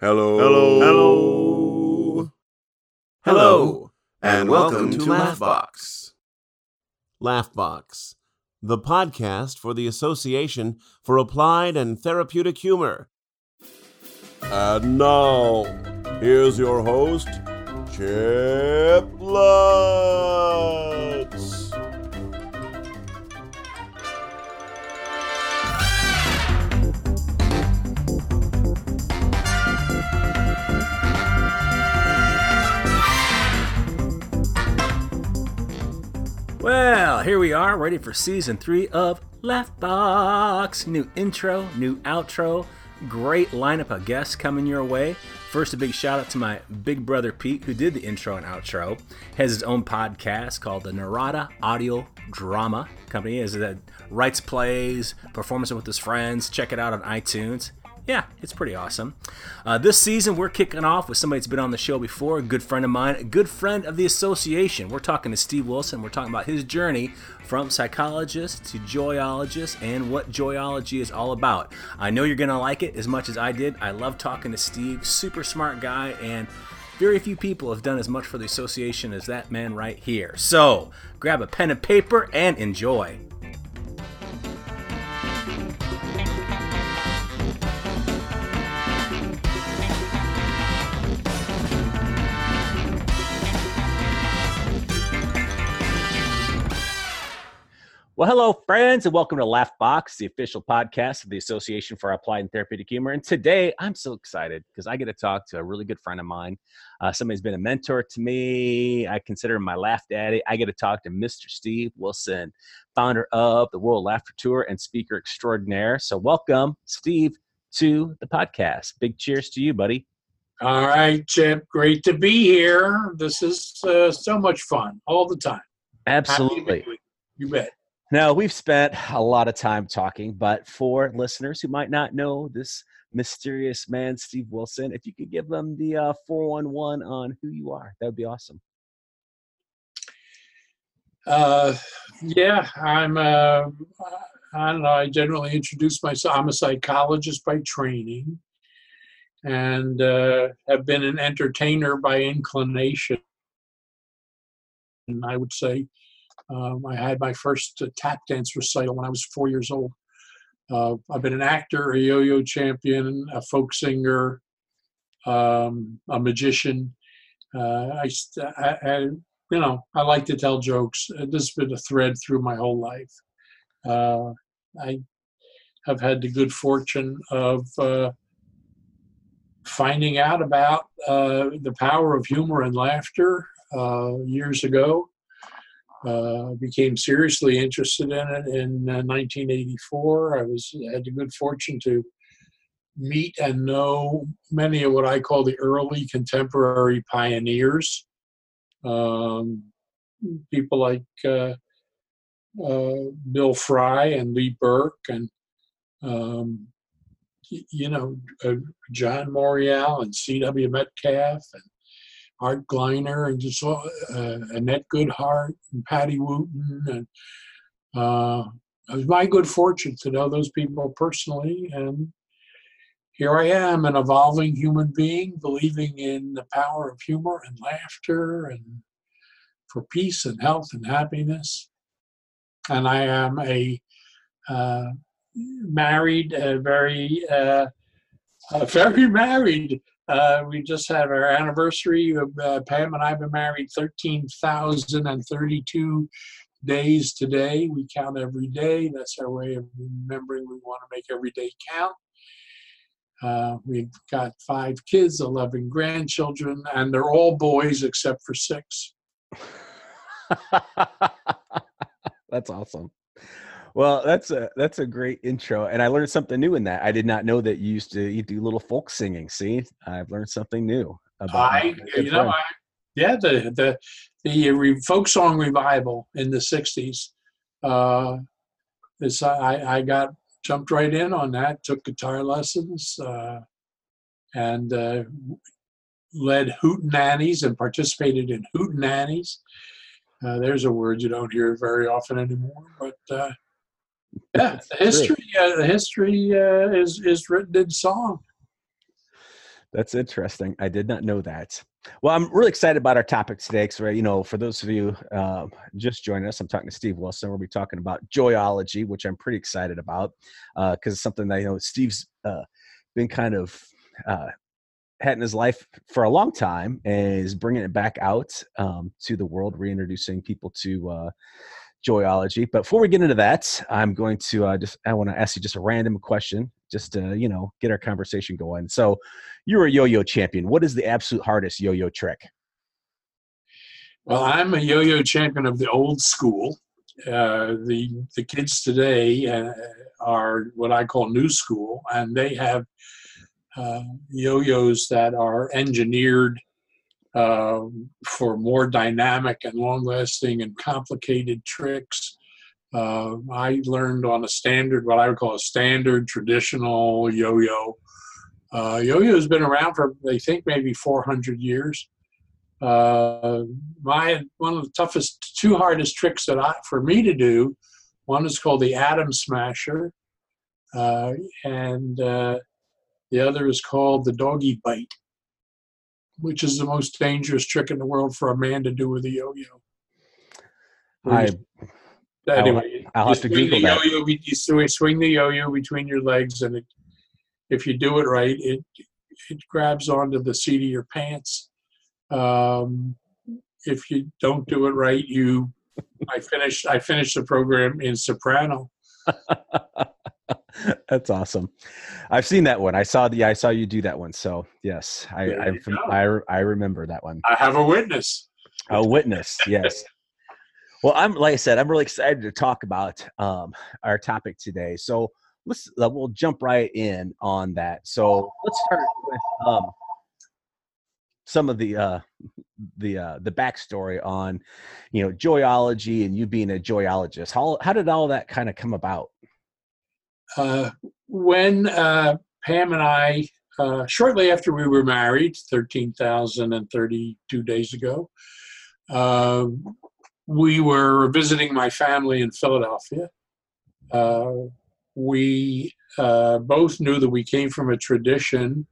Hello. Hello. Hello. Hello, And welcome, to Laughbox. Laughbox, the podcast for the Association for Applied and Therapeutic Humor. And now, here's your host, Chip Lutz. Well, here we are, ready for season three of Laughbox. New intro, new outro, great lineup of guests coming your way. First, a big shout out to my big brother Pete, who did the intro and outro. Has his own podcast called the Narada Audio Drama Company. Is that writes plays, performs it with his friends. Check it out on iTunes yeah, it's pretty awesome. Uh, this season, we're kicking off with somebody that's been on the show before, a good friend of mine, a good friend of the association. We're talking to Steve Wilson. We're talking about his journey from psychologist to joyologist and what joyology is all about. I know you're going to like it as much as I did. I love talking to Steve, super smart guy, and very few people have done as much for the association as that man right here. So grab a pen and paper and enjoy. Well, hello, friends, and welcome to Laughbox, the official podcast of the Association for Applied and Therapeutic Humor. And today, I'm so excited because I get to talk to a really good friend of mine. Uh, somebody's been a mentor to me. I consider him my laugh daddy. I get to talk to Mr. Steve Wilson, founder of the World Laughter Tour and speaker extraordinaire. So, welcome, Steve, to the podcast. Big cheers to you, buddy. All right, Chip. Great to be here. This is uh, so much fun all the time. Happy to be Absolutely. You bet. Now, we've spent a lot of time talking, but for listeners who might not know this mysterious man, Steve Wilson, if you could give them the uh, 411 on who you are, that would be awesome. Uh, yeah, I'm. Uh, I don't know. I generally introduce myself. I'm a psychologist by training, and uh, have been an entertainer by inclination. And I would say um, I had my first uh, tap dance recital when I was four years old. Uh, I've been an actor, a yo-yo champion, a folk singer, um, a magician. Uh, I, I, I, you know, I like to tell jokes. Uh, This has been a thread through my whole life. Uh, I have had the good fortune of finding out about uh, the power of humor and laughter uh, years ago. Uh, became seriously interested in it in uh, 1984. I was had the good fortune to meet and know many of what I call the early contemporary pioneers. Um, people like uh, uh, Bill Fry and Lee Berk and um, you know uh, John Morreall and C.W. Metcalf and Art Gliner and just uh, Annette Goodheart and Patty Wooten and uh, it was my good fortune to know those people personally and here I am, an evolving human being, believing in the power of humor and laughter and for peace and health and happiness. And I am a uh, married, uh, very, uh, uh, very married. Uh, we just had our anniversary. Uh, Pam and I have been married 13,032 days today. We count every day. That's our way of remembering we want to make every day count. Uh, we've got five kids, 11 grandchildren, and they're all boys except for six. that's awesome. Well, that's a that's a great intro, and I learned something new in that. I did not know that you used to you do little folk singing. See, I've learned something new about. I, you know. I, yeah, the the the re, folk song revival in the '60s. Uh, is I I got jumped right in on that. Took guitar lessons uh, and uh, led hootenannies and participated in hootenannies. Uh, there's a word you don't hear very often anymore, but uh, yeah, the history uh, the history uh, is is written in song. That's interesting. I did not know that. Well, I'm really excited about our topic today because, you know, for those of you uh, just joining us, I'm talking to Steve Wilson. We'll be talking about joyology, which I'm pretty excited about because uh, it's something that, you know, Steve's uh, been kind of uh, had in his life for a long time and is bringing it back out um, to the world, reintroducing people to uh, joyology. But before we get into that, I'm going to uh, just I want to ask you just a random question, just to you know get our conversation going. So, you're a yo-yo champion. What is the absolute hardest yo-yo trick? Well, I'm a yo-yo champion of the old school. Uh, the the kids today uh, are what I call new school, and they have uh, yo-yos that are engineered uh, for more dynamic and long-lasting and complicated tricks. Uh, I learned on a standard, what I would call a standard traditional yo-yo. Uh, yo-yo has been around for, they think, maybe 400 years. Uh, my one of the toughest, two hardest tricks that I, for me to do, one is called the Atom Smasher, uh, and uh, the other is called the Doggy Bite which is the most dangerous trick in the world for a man to do with a yo-yo. I anyway, I'll, I'll have to Google that. Yo-yo, you swing the yo-yo between your legs, and it, if you do it right, it it grabs onto the seat of your pants. Um, if you don't do it right, you I finished I finished the program in soprano. That's awesome. I've seen that one. I saw the I saw you do that one. So yes, I I, I, I remember that one. I have a witness. A witness, yes. well, I'm like I said, I'm really excited to talk about um, our topic today. So let's uh, we'll jump right in on that. So let's start with um, some of the uh, the uh, the backstory on you know joyology and you being a joyologist. How how did all that kind of come about? Uh, when uh, Pam and I, uh, shortly after we were married, 13,032 days ago, uh, we were visiting my family in Philadelphia. Uh, we both knew that we came from a tradition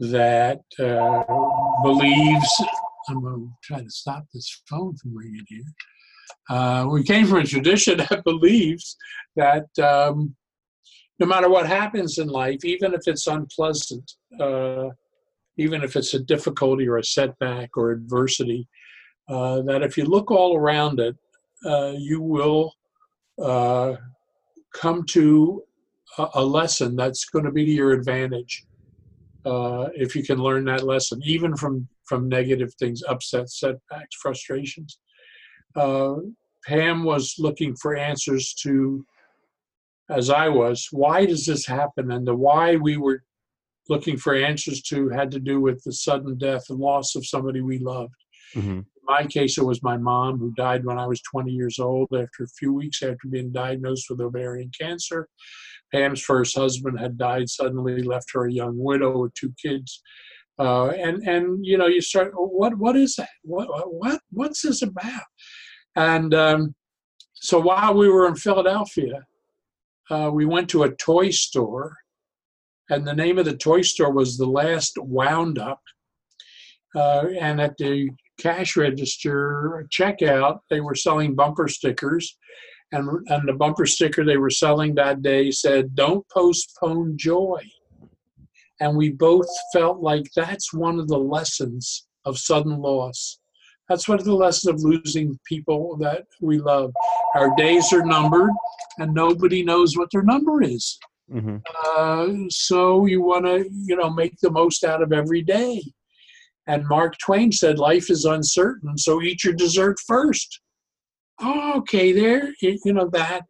that believes. I'm going to try to stop this phone from ringing here. We came from a tradition that believes that um, no matter what happens in life, even if it's unpleasant, uh, even if it's a difficulty or a setback or adversity, uh, that if you look all around it, uh, you will uh, come to a, a, lesson that's going to be to your advantage. Uh, if you can learn that lesson, even from from negative things, upsets, setbacks, frustrations. Uh, Pam was looking for answers to as I was, why does this happen? And the why we were looking for answers to had to do with the sudden death and loss of somebody we loved. Mm-hmm. In my case, it was my mom who died when I was 20 years old after a few weeks after being diagnosed with ovarian cancer. Pam's first husband had died suddenly, left her a young widow with two kids. Uh, and and you know you start what what is that what what what's this about and um, so while we were in Philadelphia uh, we went to a toy store, and the name of the toy store was The Last Wound Up. Uh, and at the cash register checkout, they were selling bumper stickers. And, and the bumper sticker they were selling that day said, Don't postpone joy. And we both felt like that's one of the lessons of sudden loss. That's one of the lessons of losing people that we love. Our days are numbered, and nobody knows what their number is. Mm-hmm. Uh, so you want to, you know, make the most out of every day. And Mark Twain said, "Life is uncertain, so eat your dessert first. Oh, okay, there, you know that.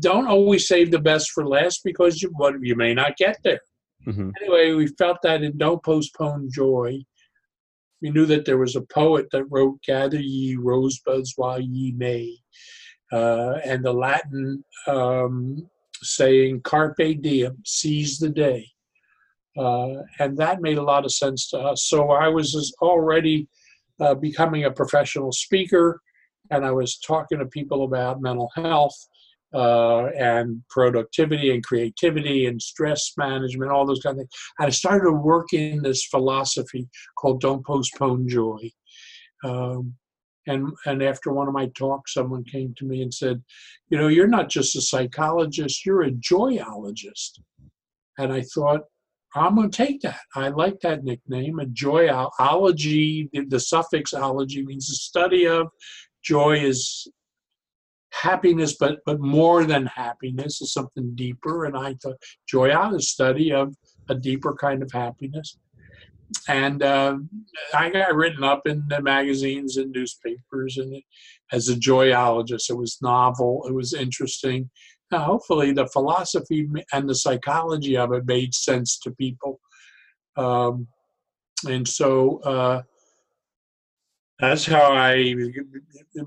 Don't always save the best for last because you, what you may not get there. Mm-hmm. Anyway, we felt that and don't postpone joy. We knew that there was a poet that wrote, Gather ye rosebuds while ye may. Uh, and the Latin um, saying, Carpe diem, seize the day. Uh, and that made a lot of sense to us. So I was already uh, becoming a professional speaker, and I was talking to people about mental health. Uh, and productivity and creativity and stress management, all those kind of things. And I started to work in this philosophy called "Don't Postpone Joy." Um, and and after one of my talks, someone came to me and said, "You know, you're not just a psychologist; you're a joyologist." And I thought, I'm going to take that. I like that nickname. A joyology, the, the suffix ology means the study of. Joy is happiness, but but more than happiness is something deeper. And I thought joy is study of a deeper kind of happiness. And uh, I got written up in the magazines and newspapers, and as a joyologist, it was novel, it was interesting. Now, hopefully, the philosophy and the psychology of it made sense to people. Um, and so uh, that's how I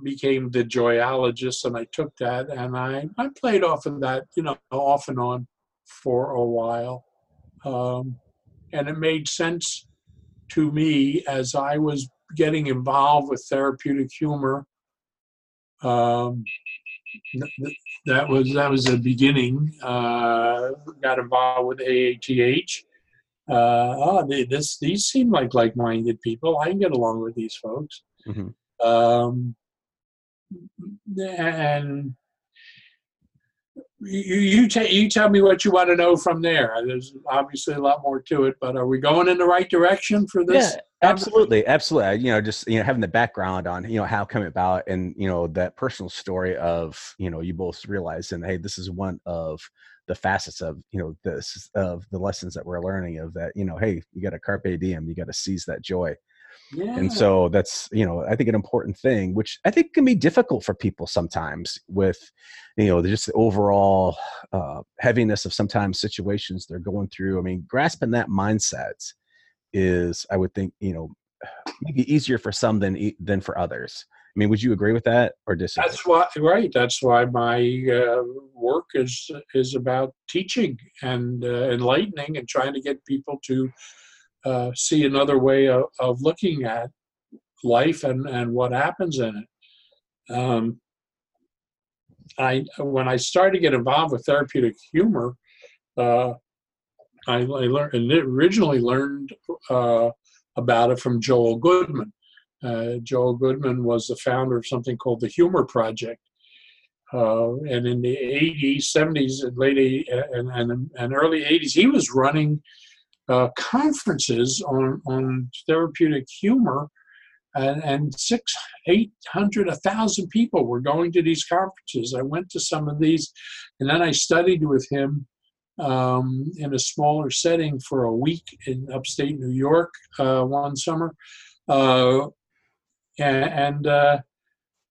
became the joyologist, and I took that and I, I played off of that, you know, off and on for a while. Um, and it made sense to me as I was getting involved with therapeutic humor. Um, that was that was the beginning. Uh, got involved with AATH. Uh, oh, they, this these seem like like-minded people. I can get along with these folks. Mm-hmm. Um, and you you, t- you tell me what you want to know from there. There's obviously a lot more to it, but are we going in the right direction for this? Yeah, absolutely, absolutely. You know, just you know, having the background on you know how come about, and you know that personal story of you know you both realizing, hey, this is one of the facets of you know this of the lessons that we're learning of that you know, hey, you got to carpe diem, you got to seize that joy. Yeah. And so that's, you know, I think an important thing, which I think can be difficult for people sometimes with, you know, just the overall uh, heaviness of sometimes situations they're going through. I mean, grasping that mindset is, I would think, you know, maybe easier for some than than for others. I mean, would you agree with that or disagree? That's why, right. That's why my uh, work is is about teaching and uh, enlightening and trying to get people to uh, see another way of, of, looking at life and, and what happens in it. Um, I when I started to get involved with therapeutic humor, uh, I, I, learned originally learned uh, about it from Joel Goodman. Uh, Joel Goodman was the founder of something called the Humor Project, uh, and in the 80s, 70s, and late 80s, and, and, and early 80s, he was running uh, conferences on, on therapeutic humor, and, and six, eight hundred, a thousand people were going to these conferences. I went to some of these, and then I studied with him um, in a smaller setting for a week in upstate New York uh, one summer, uh, and, and uh,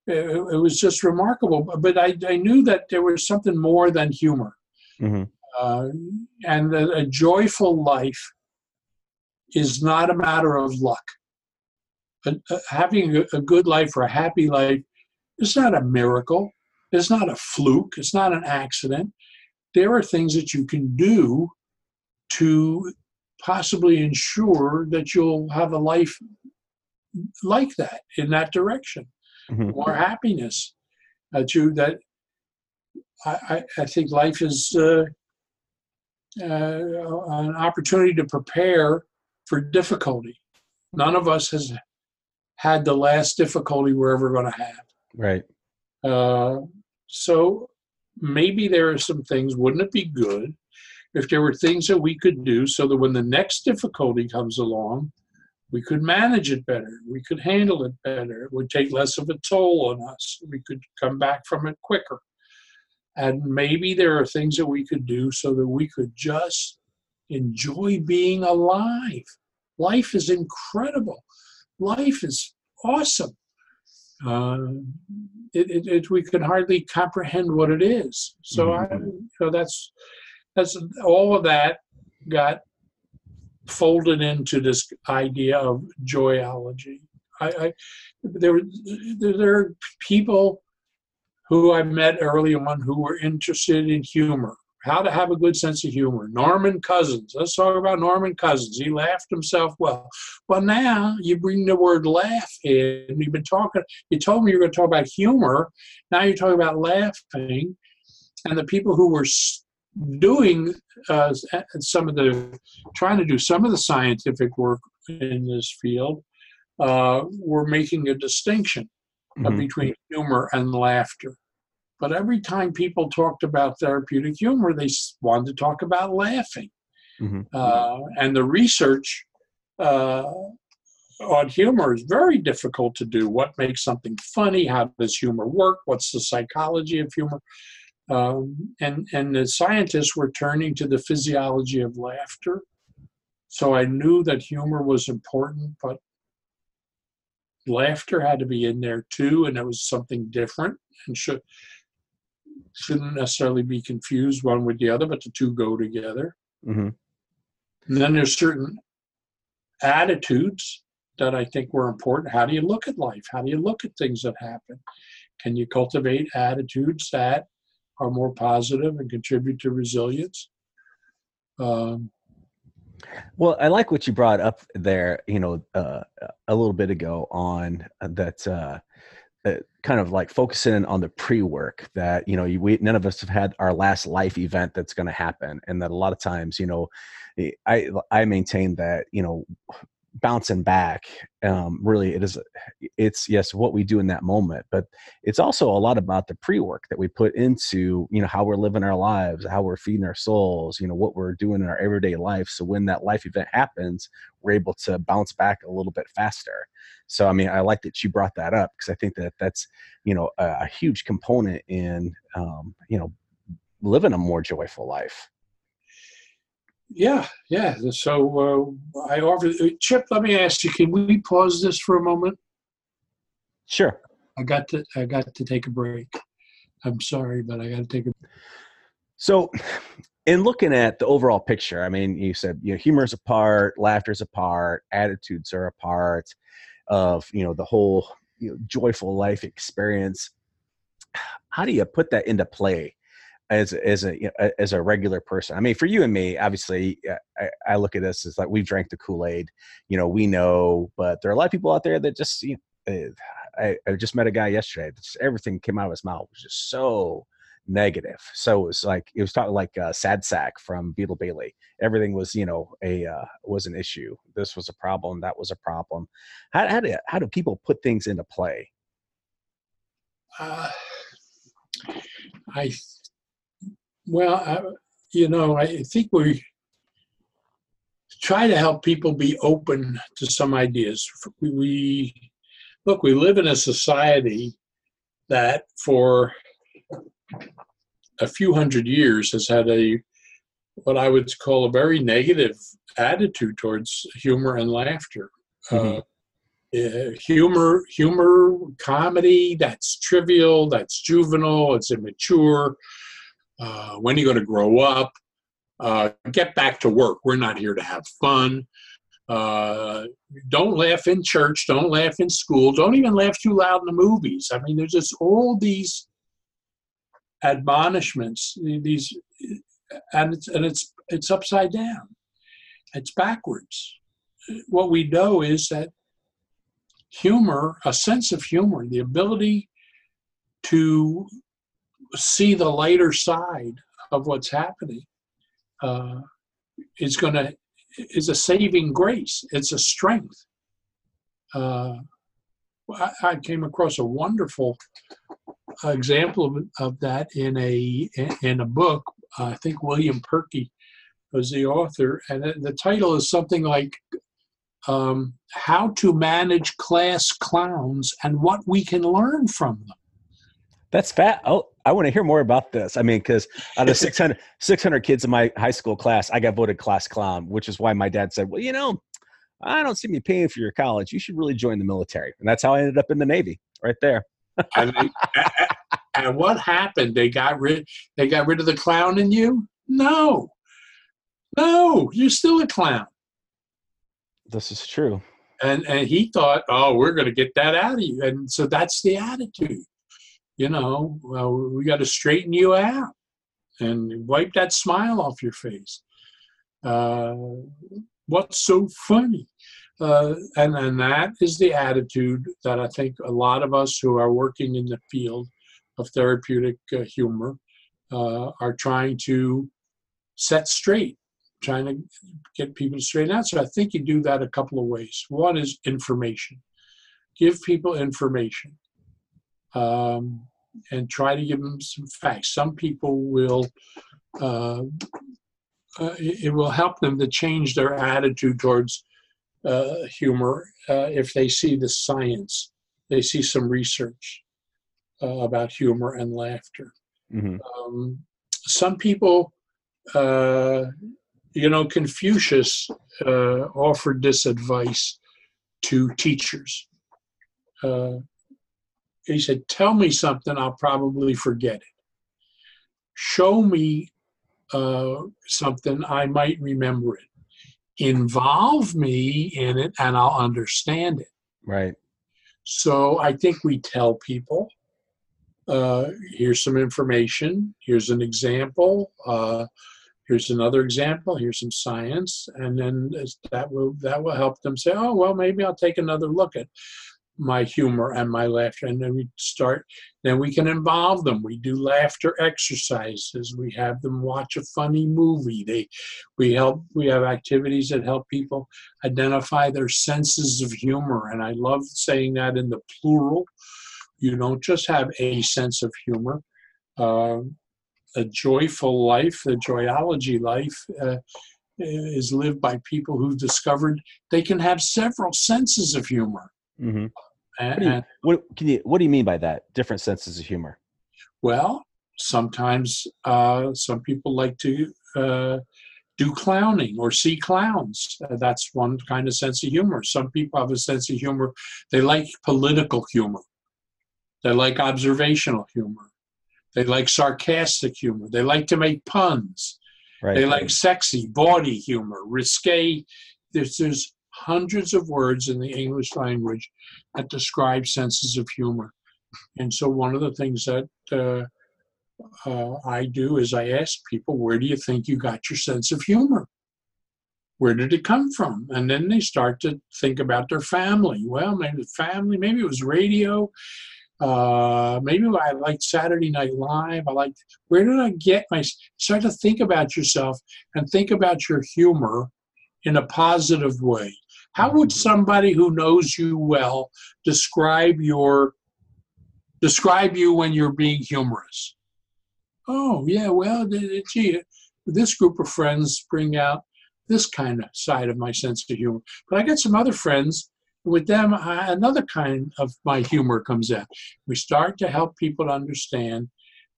it, it, was just remarkable. But I, I, knew that there was something more than humor. Mm-hmm. Uh, and a, a, joyful life is not a matter of luck. having a, a good life or a happy life is not a miracle. It's not a fluke. It's not an accident. There are things that you can do to possibly ensure that you'll have a life like that in that direction mm-hmm. more happiness that you that I, I, I think life is uh, uh, an opportunity to prepare for difficulty. None of us has had the last difficulty we're ever going to have. Right. Uh, so maybe there are some things, wouldn't it be good if there were things that we could do so that when the next difficulty comes along, we could manage it better, we could handle it better, it would take less of a toll on us, we could come back from it quicker. And maybe there are things that we could do so that we could just enjoy being alive. Life is incredible. Life is awesome. Uh, it, it, it, we can hardly comprehend what it is. So mm-hmm. I, so that's that's all of that got folded into this idea of joyology. I, I there, there are people who I met early on who were interested in humor, how to have a good sense of humor. Norman Cousins, let's talk about Norman Cousins. He laughed himself well. Well, now you bring the word laugh in. You've been talking, you told me you were going to talk about humor. Now you're talking about laughing. and the people who were doing uh, some of the trying to do some of the scientific work in this field uh, were making a distinction mm-hmm. between humor and laughter. But every time people talked about therapeutic humor, they wanted to talk about laughing. Mm-hmm. Uh, and the research uh, on humor is very difficult to do. What makes something funny? How does humor work? What's the psychology of humor? Um, and and the scientists were turning to the physiology of laughter. So I knew that humor was important, but laughter had to be in there too, and it was something different and should shouldn't necessarily be confused one with the other, but the two go together. Mm-hmm. And then there's certain attitudes that I think were important. How do you look at life? How do you look at things that happen? Can you cultivate attitudes that are more positive and contribute to resilience? Um, well, I like what you brought up there, you know, uh, a little bit ago on that uh, uh, kind of like focusing on the pre-work that you know we none of us have had our last life event that's going to happen and that a lot of times you know i i maintain that you know bouncing back um, really it is it's yes what we do in that moment but it's also a lot about the pre-work that we put into you know how we're living our lives how we're feeding our souls you know what we're doing in our everyday life so when that life event happens we're able to bounce back a little bit faster. So i mean i like that you brought that up because i think that that's you know a, a huge component in um, you know living a more joyful life yeah, yeah. So uh, I offer uh, Chip. Let me ask you: Can we pause this for a moment? Sure. I got to. I got to take a break. I'm sorry, but I got to take a. So, in looking at the overall picture, I mean, you said you know humor's part, laughter's a part, attitudes are a part of you know the whole you know, joyful life experience. How do you put that into play as as a you know, as a regular person. I mean, for you and me, obviously, I, I look at this as like we've drank the Kool Aid. You know, we know, but there are a lot of people out there that just you know, eh, I, I just met a guy yesterday. Just everything came out of his mouth was just so negative. So it was like it was talking like uh, sad sack from Beetle Bailey. Everything was you know a uh, was an issue. This was a problem. That was a problem. How how do how do people put things into play? Uh, I well, I, you know, I think we try to help people be open to some ideas. We look, we live in a society that for a few hundred years has had a what I would call a very negative attitude towards humor and laughter. Mm-hmm. Uh, humor, humor, comedy that's trivial, that's juvenile, it's immature. Uh, when are you going to grow up? Uh, get back to work. We're not here to have fun. Uh, don't laugh in church. Don't laugh in school. Don't even laugh too loud in the movies. I mean, there's just all these admonishments. These, and it's and it's it's upside down. It's backwards. What we know is that humor, a sense of humor, the ability to see the lighter side of what's happening uh, is going to is a saving grace. It's a strength. Uh, I, I, came across a wonderful example of, of that in a in a book. I think William Purkey was the author, and the title is something like um, "How to Manage Class Clowns and What We Can Learn from Them." That's fat. Oh, I want to hear more about this. I mean, because out of 600, 600 kids in my high school class, I got voted class clown, which is why my dad said, well, you know, I don't see me paying for your college. You should really join the military. And that's how I ended up in the Navy right there. and, and what happened? They got rid, they got rid of the clown in you? No, no, you're still a clown. This is true. And, and he thought, oh, we're going to get that out of you. And so that's the attitude you know, well, we got to straighten you out and wipe that smile off your face. Uh, what's so funny? Uh, and, and that is the attitude that I think a lot of us who are working in the field of therapeutic uh, humor uh, are trying to set straight, trying to get people to straighten out. So I think you do that a couple of ways. One is information. Give people information. Um, and try to give them some facts. Some people will, uh, uh, it, will help them to change their attitude towards uh, humor uh, if they see the science, they see some research uh, about humor and laughter. Mhm. Um, some people, uh, you know, Confucius uh, offered this advice to teachers. He said, Tell me something, I'll probably forget it. Show me uh, something, I might remember it. Involve me in it, and I'll understand it. Right. So I think we tell people, uh, here's some information, here's an example, uh, here's another example, here's some science, and then that will that will help them say, oh well, maybe I'll take another look at my humor and my laughter, and then we start. Then we can involve them. We do laughter exercises. We have them watch a funny movie. They, we help. We have activities that help people identify their senses of humor, and I love saying that in the plural. You don't just have a sense of humor. Uh, a joyful life, the joyology life, uh, is lived by people who've discovered they can have several senses of humor. Hmm And, What do you, what can you What do you mean by that? Different senses of humor. well, sometimes uh, some people like to uh, do clowning or see clowns. Uh, that's one kind of sense of humor. Some people have a sense of humor. They like political humor. They like observational humor. They like sarcastic humor. They like to make puns. Right. They like sexy, bawdy humor, risque. There's, there's hundreds of words in the English language that describe senses of humor. And so, one of the things that uh, uh, I do is I ask people, where do you think you got your sense of humor? Where did it come from? And then they start to think about their family. Well, maybe family, maybe it was radio. Uh, maybe I liked Saturday Night Live. I liked, where did I get my, start to think about yourself and think about your humor in a positive way. How would somebody who knows you well describe your describe you when you're being humorous? Oh yeah, well, gee, this group of friends bring out this kind of side of my sense of humor. But I got some other friends. With them, I, another kind of my humor comes in. We start to help people understand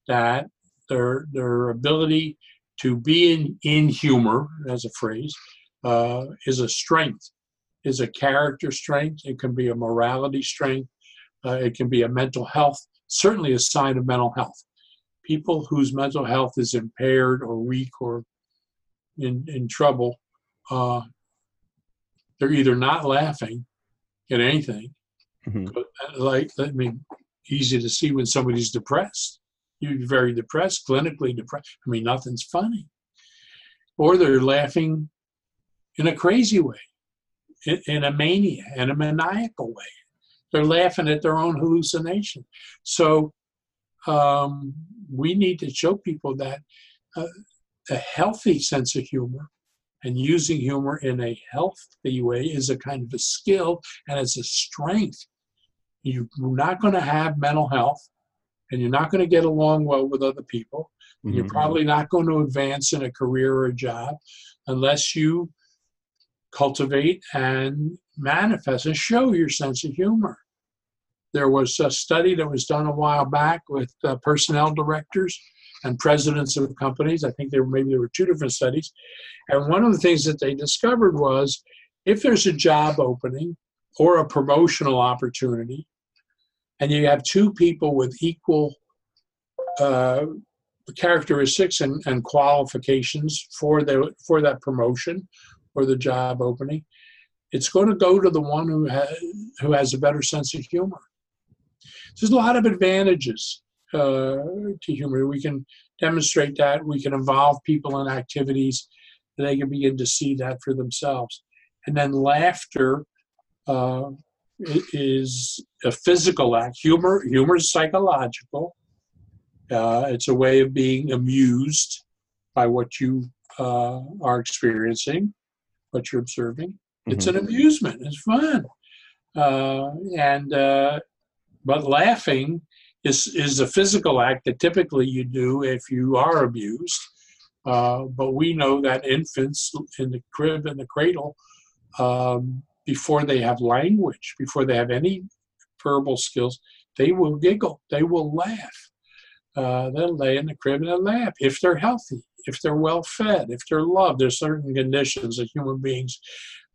that their their ability to be in, in humor, as a phrase, uh, is a strength, is a character strength. It can be a morality strength. Uh, it can be a mental health, certainly a sign of mental health. People whose mental health is impaired or weak or in, in trouble, uh, they're either not laughing at anything, Mhm. but uh, like, I mean, easy to see when somebody's depressed. You're very depressed, clinically depressed. I mean, nothing's funny. Or they're laughing in a crazy way, in, a mania, in a maniacal way. They're laughing at their own hallucination. So um, we need to show people that uh, a healthy sense of humor and using humor in a healthy way is a kind of a skill and it's a strength. You're not going to have mental health and you're not going to get along well with other people. And You're probably not going to advance in a career or a job unless you cultivate and manifest and show your sense of humor. There was a study that was done a while back with uh, personnel directors and presidents of companies. I think there were maybe there were two different studies, and one of the things that they discovered was if there's a job opening or a promotional opportunity, and you have two people with equal uh, characteristics and, and qualifications for the for that promotion or the job opening, it's going to go to the one who has who has a better sense of humor. There's a lot of advantages uh, to humor. We can demonstrate that. We can involve people in activities. And they can begin to see that for themselves. And then laughter uh, is a physical act. Humor, humor is psychological. Uh, it's a way of being amused by what you uh, are experiencing, what you're observing. It's an amusement. It's fun, uh, and uh, but laughing is is a physical act that typically you do if you are abused. Uh, but we know that infants in the crib and the cradle, um, before they have language, before they have any verbal skills, they will giggle, they will laugh. Uh, they'll lay in the crib and they'll laugh if they're healthy, if they're well fed, if they're loved. There's certain conditions that human beings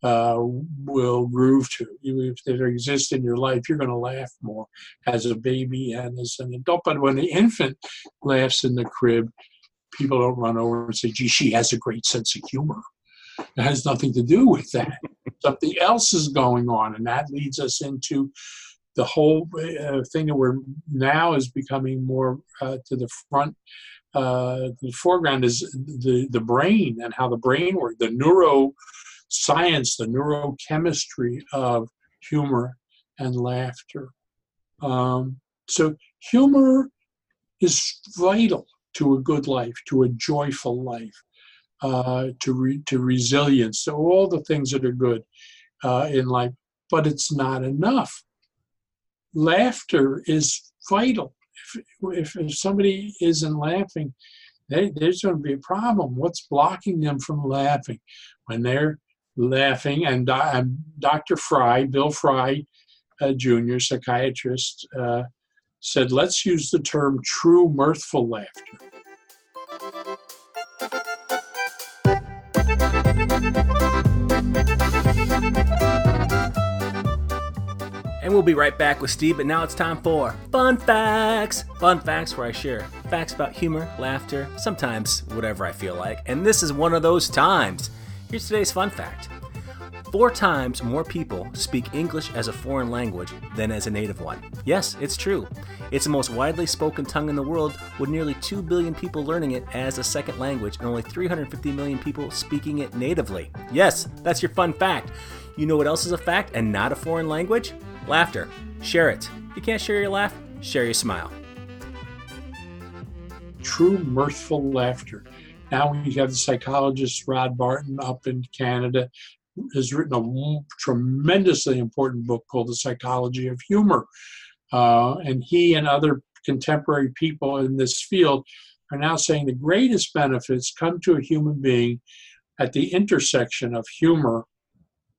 uh, will groove to. If they exist in your life, you're going to laugh more as a baby and as an adult. But when the infant laughs in the crib, people don't run over and say, gee, she has a great sense of humor. It has nothing to do with that. Something else is going on, and that leads us into the whole uh, thing that we're now is becoming more uh, to the front. Uh, the foreground is the the brain and how the brain works, the neuroscience, the neurochemistry of humor and laughter. Um, so humor is vital to a good life, to a joyful life, uh, to re- to resilience, to all the things that are good uh, in life. But it's not enough. Laughter is vital. If, if, somebody isn't laughing, they, there's going to be a problem. What's blocking them from laughing? When they're laughing, and, Dr. Fry, Bill Fry uh, Jr., psychiatrist, uh, said, let's use the term true mirthful laughter. And we'll be right back with Steve, but now it's time for Fun Facts! Fun Facts where I share facts about humor, laughter, sometimes whatever I feel like. And this is one of those times. Here's today's fun fact Four times more people speak English as a foreign language than as a native one. Yes, it's true. It's the most widely spoken tongue in the world, with nearly 2 billion people learning it as a second language and only 350 million people speaking it natively. Yes, that's your fun fact. You know what else is a fact and not a foreign language? Laughter. Share it. If you can't share your laugh, share your smile. True mirthful laughter. Now we have the psychologist Rod Martin up in Canada has written a tremendously important book called The Psychology of Humor. Uh, and he and other contemporary people in this field are now saying the greatest benefits come to a human being at the intersection of humor,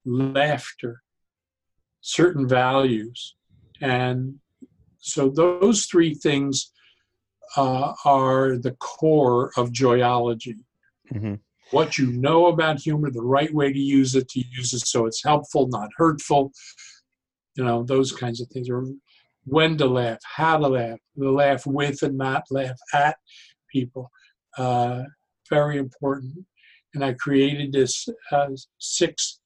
laughter, certain values. And so those three things uh, are the core of joyology. Mm-hmm. What you know about humor, the right way to use it, to use it so it's helpful, not hurtful, you know, those kinds of things. Or when to laugh, how to laugh, to laugh with and not laugh at people. Uh, very important. And I created this uh, six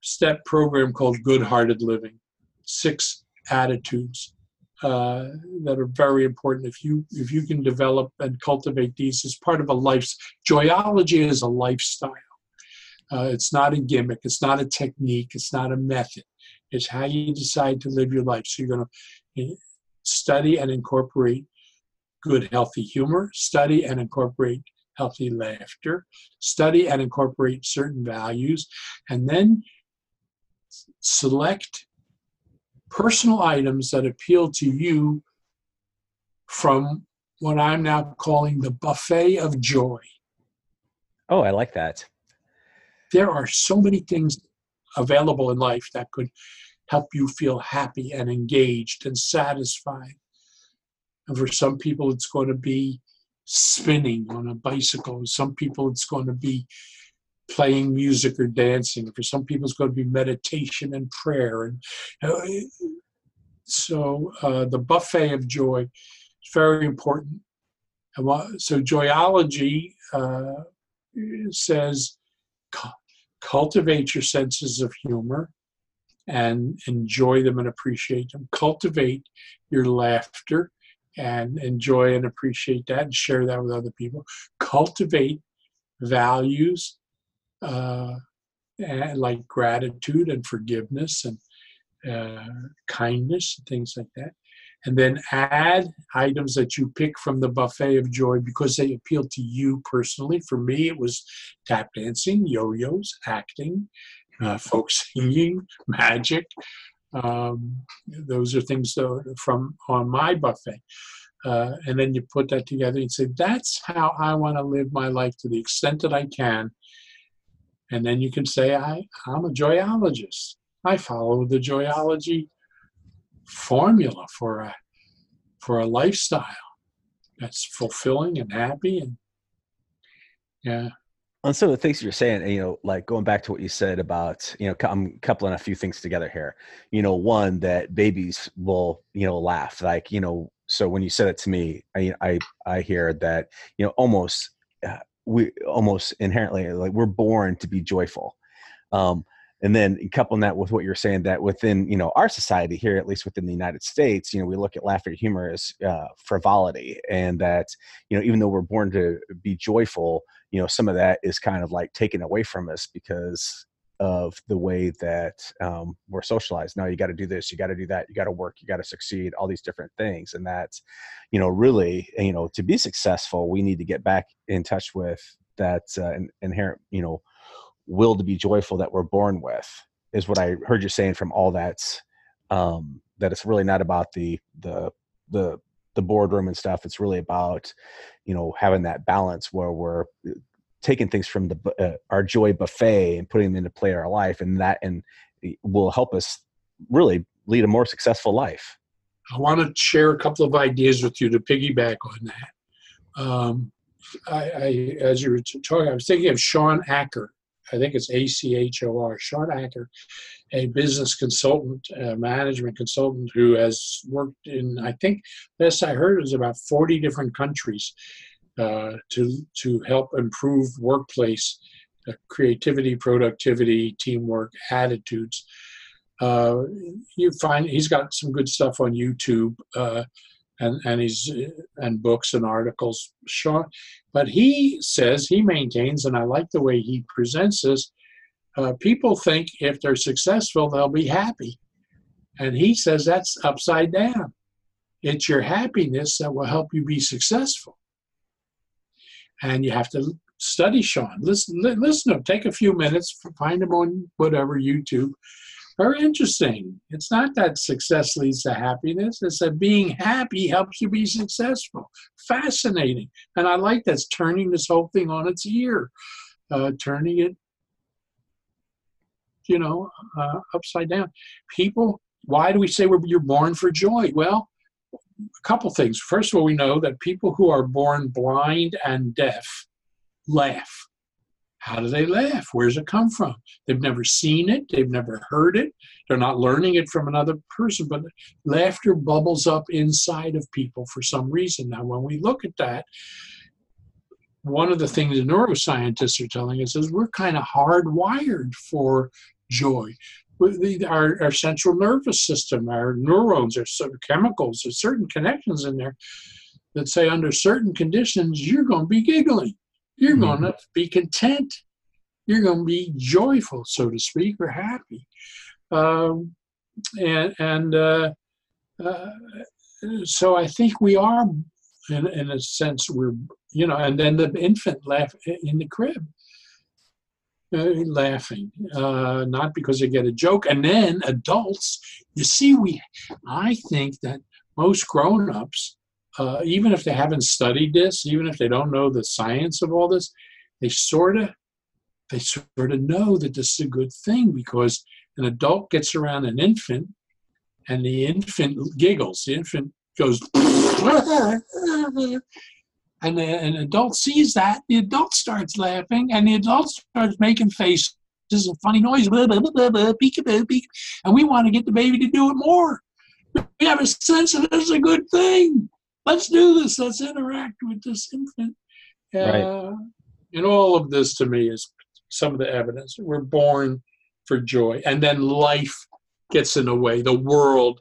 step program called Good Hearted Living. Six attitudes uh, that are very important. If you if you can develop and cultivate these as part of a life's joyology is a lifestyle. Uh, it's not a gimmick. It's not a technique. It's not a method. It's how you decide to live your life. So you're going to study and incorporate good, healthy humor. Study and incorporate healthy laughter. Study and incorporate certain values, and then select personal items that appeal to you from what I'm now calling the buffet of joy. Oh, I like that. There are so many things available in life that could help you feel happy and engaged and satisfied. And for some people, it's going to be spinning on a bicycle. Some people, it's going to be playing music or dancing. For some people, it's going to be meditation and prayer. And uh, so uh, the buffet of joy is very important. So joyology uh, says cultivate your senses of humor and enjoy them and appreciate them. Cultivate your laughter and enjoy and appreciate that and share that with other people. Cultivate values uh, and like gratitude and forgiveness and uh, kindness things like that. and then add items that you pick from the buffet of joy because they appeal to you personally. For me, it was tap dancing, yo-yos, acting, uh, folk singing, magic. Um, those are things from on my buffet. Uh, and then you put that together and say, that's how I want to live my life to the extent that I can. And then you can say, I, I'm a joyologist. I follow the joyology formula for a for a lifestyle that's fulfilling and happy and yeah on some of the things you're saying, you know, like going back to what you said about, you know, I'm coupling a few things together here. You know, one that babies will, you know, laugh. Like, you know, so when you said it to me, I I I hear that, you know, almost uh, we almost inherently like we're born to be joyful. Um, and then coupling that with what you're saying that within you know our society here at least within the united states you know we look at laughter humor as uh, frivolity and that you know even though we're born to be joyful you know some of that is kind of like taken away from us because of the way that um, we're socialized now you got to do this you got to do that you got to work you got to succeed all these different things and that's you know really you know to be successful we need to get back in touch with that uh, inherent you know will to be joyful that we're born with is what I heard you saying from all that. Um, that it's really not about the the the the boardroom and stuff. It's really about you know having that balance where we're uh, taking things from the uh, our joy buffet and putting them into play in our life, and that and will help us really lead a more successful life. I want to share a couple of ideas with you to piggyback on that. Um, I, I, as you were talking, I was thinking of Shawn Achor, I think it's ACHOR, Shawn Achor, a business consultant, a management consultant who has worked in, I think, best I heard, is about 40 different countries uh, to, to help improve workplace uh, creativity, productivity, teamwork, attitudes. Uh, you find he's got some good stuff on YouTube. Uh, and and he's and books and articles Shawn but he says he maintains and i like the way he presents this uh, people think if they're successful they'll be happy and he says that's upside down it's your happiness that will help you be successful and you have to study Shawn. listen listen to him take a few minutes find him on whatever youtube very interesting. It's not that success leads to happiness. It's that being happy helps you be successful. Fascinating. And I like that's turning this whole thing on its ear, uh, turning it, you know, uh, upside down. People, why do we say we're, you're born for joy? Well, a couple things. First of all, we know that people who are born blind and deaf laugh how do they laugh? Where does it come from? They've never seen it, they've never heard it, they're not learning it from another person, but laughter bubbles up inside of people for some reason. Now, when we look at that, one of the things the neuroscientists are telling us is we're kind of hardwired for joy. Our, our central nervous system, our neurons, our chemicals, there's certain connections in there that say under certain conditions you're going to be giggling you're mm-hmm. going to be content. You're going to be joyful, so to speak, or happy. Um, and and uh, uh, so I think we are, in, in a sense, we're, you know, and then the infant laugh in the crib. Uh, laughing, uh, not because they get a joke. And then adults, you see, we, I think that most grown-ups uh, even if they haven't studied this, even if they don't know the science of all this, they sort of they sort of know that this is a good thing because an adult gets around an infant and the infant giggles. The infant goes, and an adult sees that. The adult starts laughing, and the adult starts making faces and funny noises, and we want to get the baby to do it more. We have a sense that this is a good thing let's do this. Let's interact with this infant. Uh, right. And all of this to me is some of the evidence. We're born for joy. And then life gets in the way. The world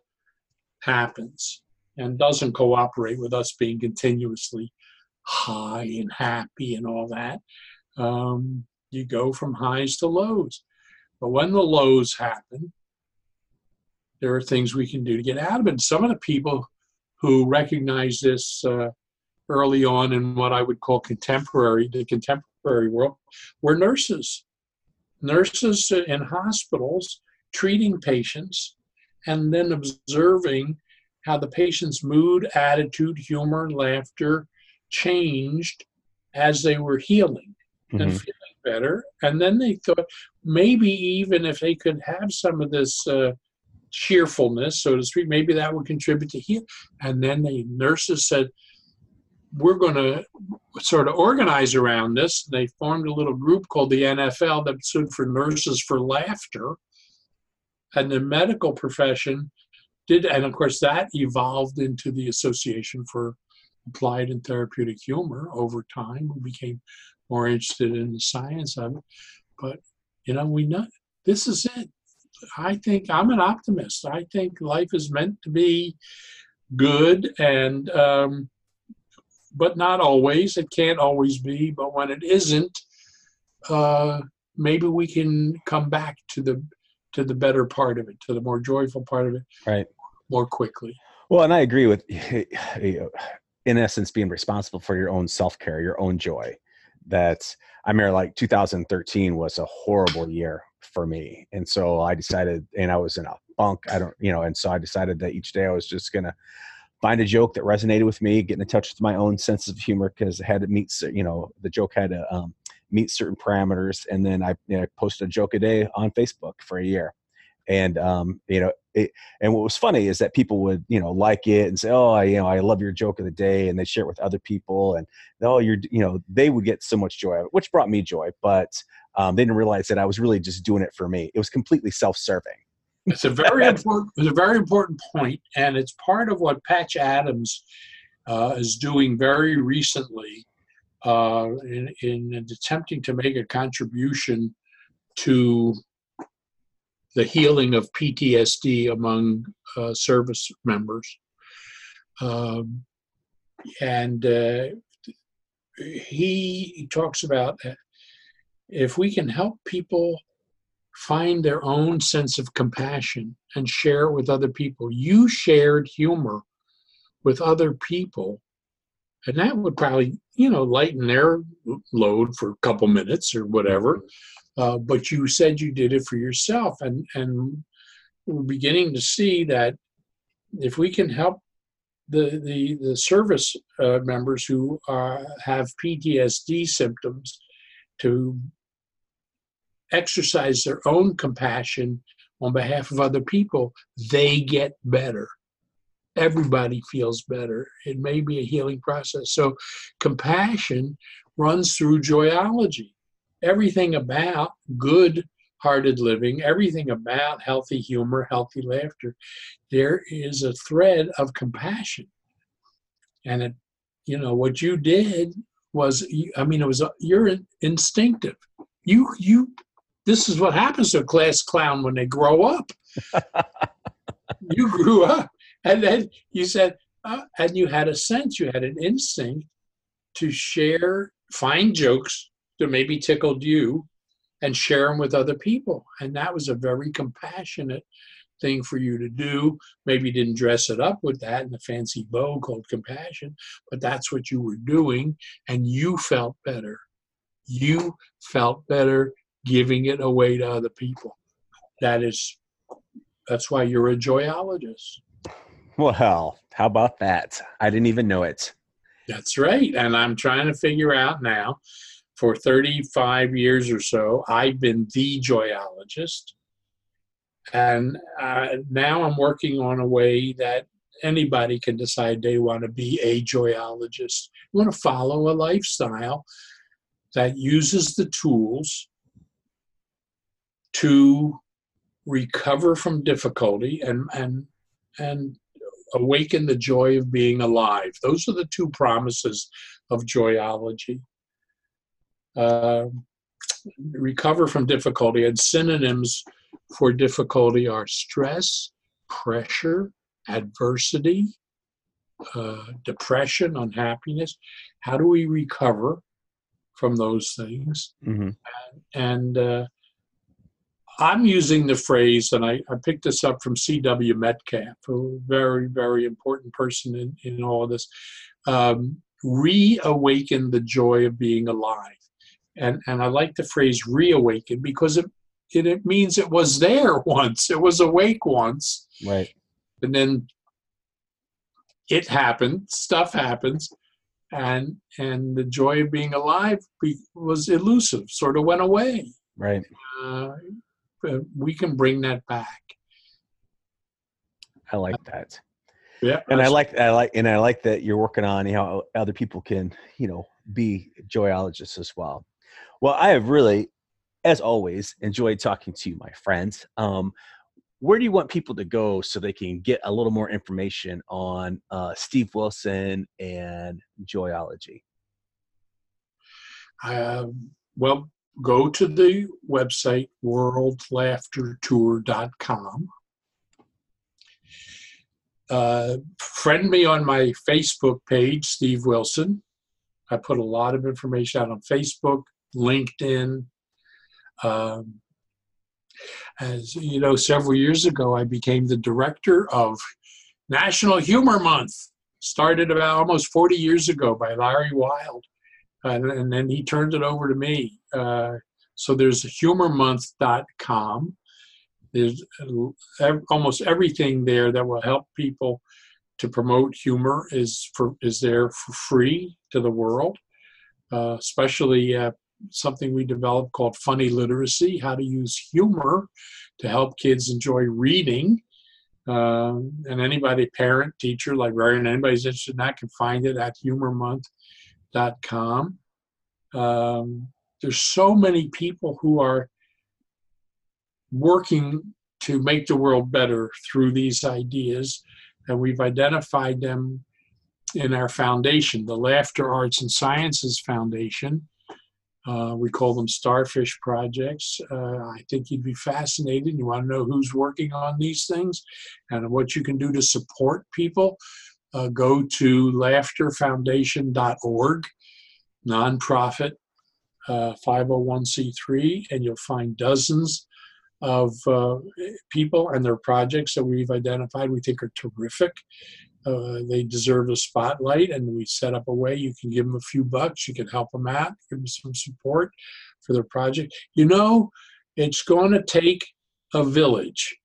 happens and doesn't cooperate with us being continuously high and happy and all that. Um, you go from highs to lows. But when the lows happen, there are things we can do to get out of it. And Some of the people who recognize this uh, early on in what I would call contemporary, the contemporary world, were nurses. Nurses in hospitals treating patients and then observing how the patient's mood, attitude, humor, laughter changed as they were healing and Mhm. feeling better. And then they thought maybe even if they could have some of this uh, cheerfulness, so to speak, maybe that would contribute to heal. And then the nurses said, we're going to sort of organize around this. They formed a little group called the NFL that stood for Nurses for Laughter. And the medical profession did, and of course, that evolved into the Association for Applied and Therapeutic Humor over time. We became more interested in the science of it. But, you know, we know this is it. I think I'm an optimist. I think life is meant to be good and, um, but not always. It can't always be. But when it isn't, uh, maybe we can come back to the to the better part of it, to the more joyful part of it, Right. more quickly. Well, and I agree with, in essence, being responsible for your own self care, your own joy. That I mean, like 2013 was a horrible year for me, and so I decided, and I was in a funk. I don't, you know, and so I decided that each day I was just gonna find a joke that resonated with me, get in touch with my own sense of humor because it had to meet, you know, the joke had to um, meet certain parameters, and then I you know, posted a joke a day on Facebook for a year, and um, you know, it, and what was funny is that people would you know like it and say, oh, I, you know, I love your joke of the day, and they share it with other people, and oh, you're, you know, they would get so much joy, of it, which brought me joy, but um, they didn't realize that I was really just doing it for me. It was completely self-serving. It's a very important. It's a very important point, and it's part of what Patch Adams uh, is doing very recently uh, in, in attempting to make a contribution to the healing of PTSD among uh, service members. Um, and uh, he talks about if we can help people find their own sense of compassion and share it with other people. You shared humor with other people, and that would probably, you know, lighten their load for a couple minutes or whatever. Uh, but you said you did it for yourself, and and we're beginning to see that if we can help the the the service uh, members who uh, have PTSD symptoms to exercise their own compassion on behalf of other people, they get better. Everybody feels better. It may be a healing process. So, compassion runs through joyology. Everything about good hearted living, everything about healthy humor, healthy laughter, there is a thread of compassion. And it, you know, what you did was, I mean, it was, you're instinctive. You, you this is what happens to a class clown when they grow up. you grew up, and then you said, uh, and you had a sense, you had an instinct to share, find jokes that maybe tickled you, and share them with other people. And that was a very compassionate thing for you to do. Maybe you didn't dress it up with that in a fancy bow called compassion, but that's what you were doing, and you felt better. You felt better giving it away to other people. That is, that's why you're a joyologist. Well, how about that? I didn't even know it. That's right. And I'm trying to figure out now for 35 years or so, I've been the joyologist. And uh, now I'm working on a way that anybody can decide they want to be a joyologist. You want to follow a lifestyle that uses the tools to recover from difficulty and and and awaken the joy of being alive. Those are the two promises of joyology. Uh, recover from difficulty and synonyms for difficulty are stress, pressure, adversity, uh, depression, unhappiness. How do we recover from those things? Mm-hmm. And uh, I'm using the phrase, and I, I picked this up from C.W. Metcalf, a very, very important person in, in all of this. Um, reawaken the joy of being alive. And, and I like the phrase reawaken because it, it, it means it was there once, it was awake once. Right. And then it happened, stuff happens, and and the joy of being alive be, was elusive, sort of went away. Right. Uh, we can bring that back. I like that. Yeah, and I like I like and I like that you're working on how other people can you know be joyologists as well. Well, I have really, as always, enjoyed talking to you, my friends. Um, where do you want people to go so they can get a little more information on uh, Steve Wilson and joyology? Um, well, go to the website worldlaughtertour.com. Uh, friend me on my Facebook page, Steve Wilson. I put a lot of information out on Facebook, LinkedIn. Um, as you know, several years ago, I became the director of National Humor Month. Started about almost 40 years ago by Larry Wilde, and, and then he turned it over to me. Uh, so there's humormonth.com. There's almost everything there that will help people to promote humor is for is there for free to the world, uh, especially uh, something we developed called funny literacy, how to use humor to help kids enjoy reading. Um, and anybody, parent, teacher, librarian, anybody's interested in that can find it at humormonth.com. Um, there's so many people who are working to make the world better through these ideas, and we've identified them in our foundation, the Laughter Arts and Sciences Foundation. Uh, we call them starfish projects. Uh, I think you'd be fascinated. You want to know who's working on these things and what you can do to support people. Uh, go to laughterfoundation.org, nonprofit, 501c3, uh, and you'll find dozens of uh, people and their projects that we've identified we think are terrific. Uh, they deserve a spotlight, and we set up a way you can give them a few bucks, you can help them out, give them some support for their project. You know, it's going to take a village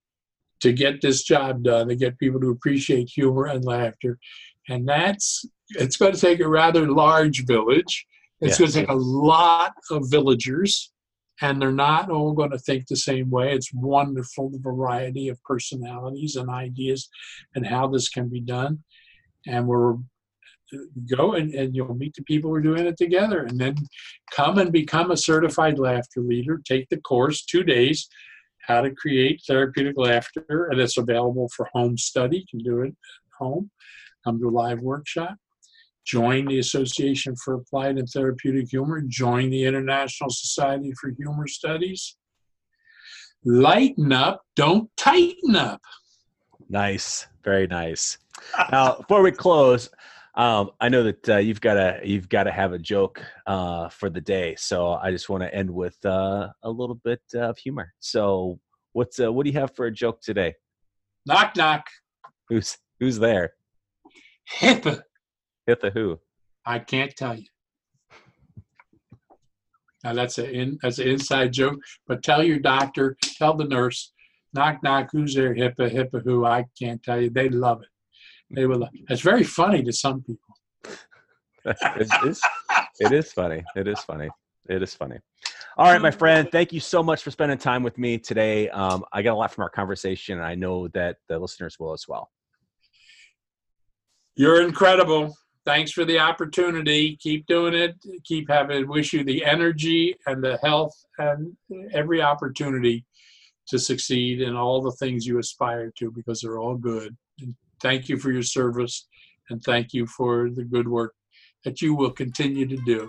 to get this job done, to get people to appreciate humor and laughter. And that's, it's going to take a rather large village. It's going to take a lot of villagers and they're not all going to think the same way. It's wonderful the variety of personalities and ideas and how this can be done. And we're uh, go and, and you'll meet the people who are doing it together and then come and become a certified laughter leader. Take the course, two days, how to create therapeutic laughter, and it's available for home study. You can do it at home. Come to a live workshop join the Association for Applied and Therapeutic Humor, join the International Society for Humor Studies. Lighten up, don't tighten up. Nice, very nice. Now, before we close, um, I know that uh, you've got to you've got to have a joke uh, for the day, so I just want to end with uh, a little bit of humor. So, what's uh, what do you have for a joke today? Knock knock. Who's who's there? HIPAA. Hit the who? I can't tell you. Now that's an in, that's an inside joke. But tell your doctor, tell the nurse, knock knock, who's there? HIPAA, HIPAA, who? I can't tell you. They love it. They will. Love, it's very funny to some people. it, is, it is funny. It is funny. It is funny. All right, my friend. Thank you so much for spending time with me today. Um, I got a lot from our conversation, and I know that the listeners will as well. You're incredible thanks for the opportunity. Keep doing it. Keep having. Wish you the energy and the health and every opportunity to succeed in all the things you aspire to because they're all good. And thank you for your service and thank you for the good work that you will continue to do.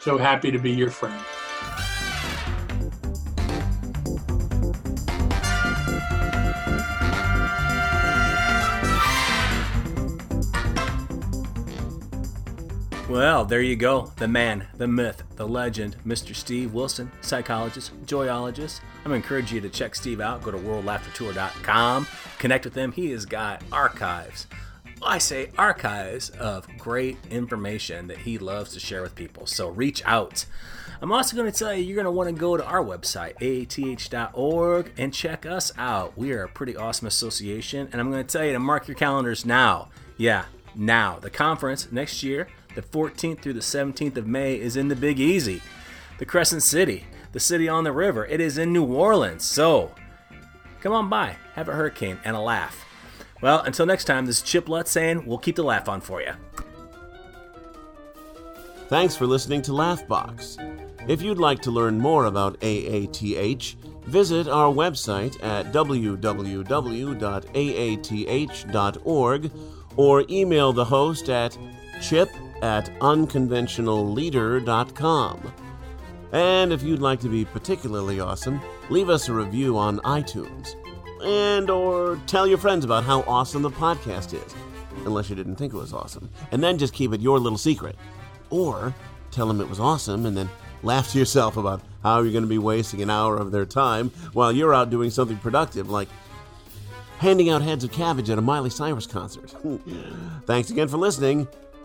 So happy to be your friend. Well, there you go. The man, the myth, the legend, Mr. Steve Wilson, psychologist, joyologist. I'm encourage you to check Steve out. Go to worldlaughtertour.com. Connect with him. He has got archives. I say archives of great information that he loves to share with people. So reach out. I'm also going to tell you, you're going to want to go to our website, aath.org, and check us out. We are a pretty awesome association, and I'm going to tell you to mark your calendars now. Yeah, now. The conference next year, the 14th through the 17th of May, is in the Big Easy, the Crescent City, the city on the river. It is in New Orleans. So come on by, have a hurricane and a laugh. Well, until next time, this is Chip Lutz saying we'll keep the laugh on for you. Thanks for listening to Laughbox. If you'd like to learn more about AATH, visit our website at www.aath.org or email the host at chip at unconventionalleader.com. And if you'd like to be particularly awesome, leave us a review on iTunes. And or tell your friends about how awesome the podcast is, unless you didn't think it was awesome. And then just keep it your little secret. Or tell them it was awesome and then laugh to yourself about how you're going to be wasting an hour of their time while you're out doing something productive like handing out heads of cabbage at a Miley Cyrus concert. Thanks again for listening,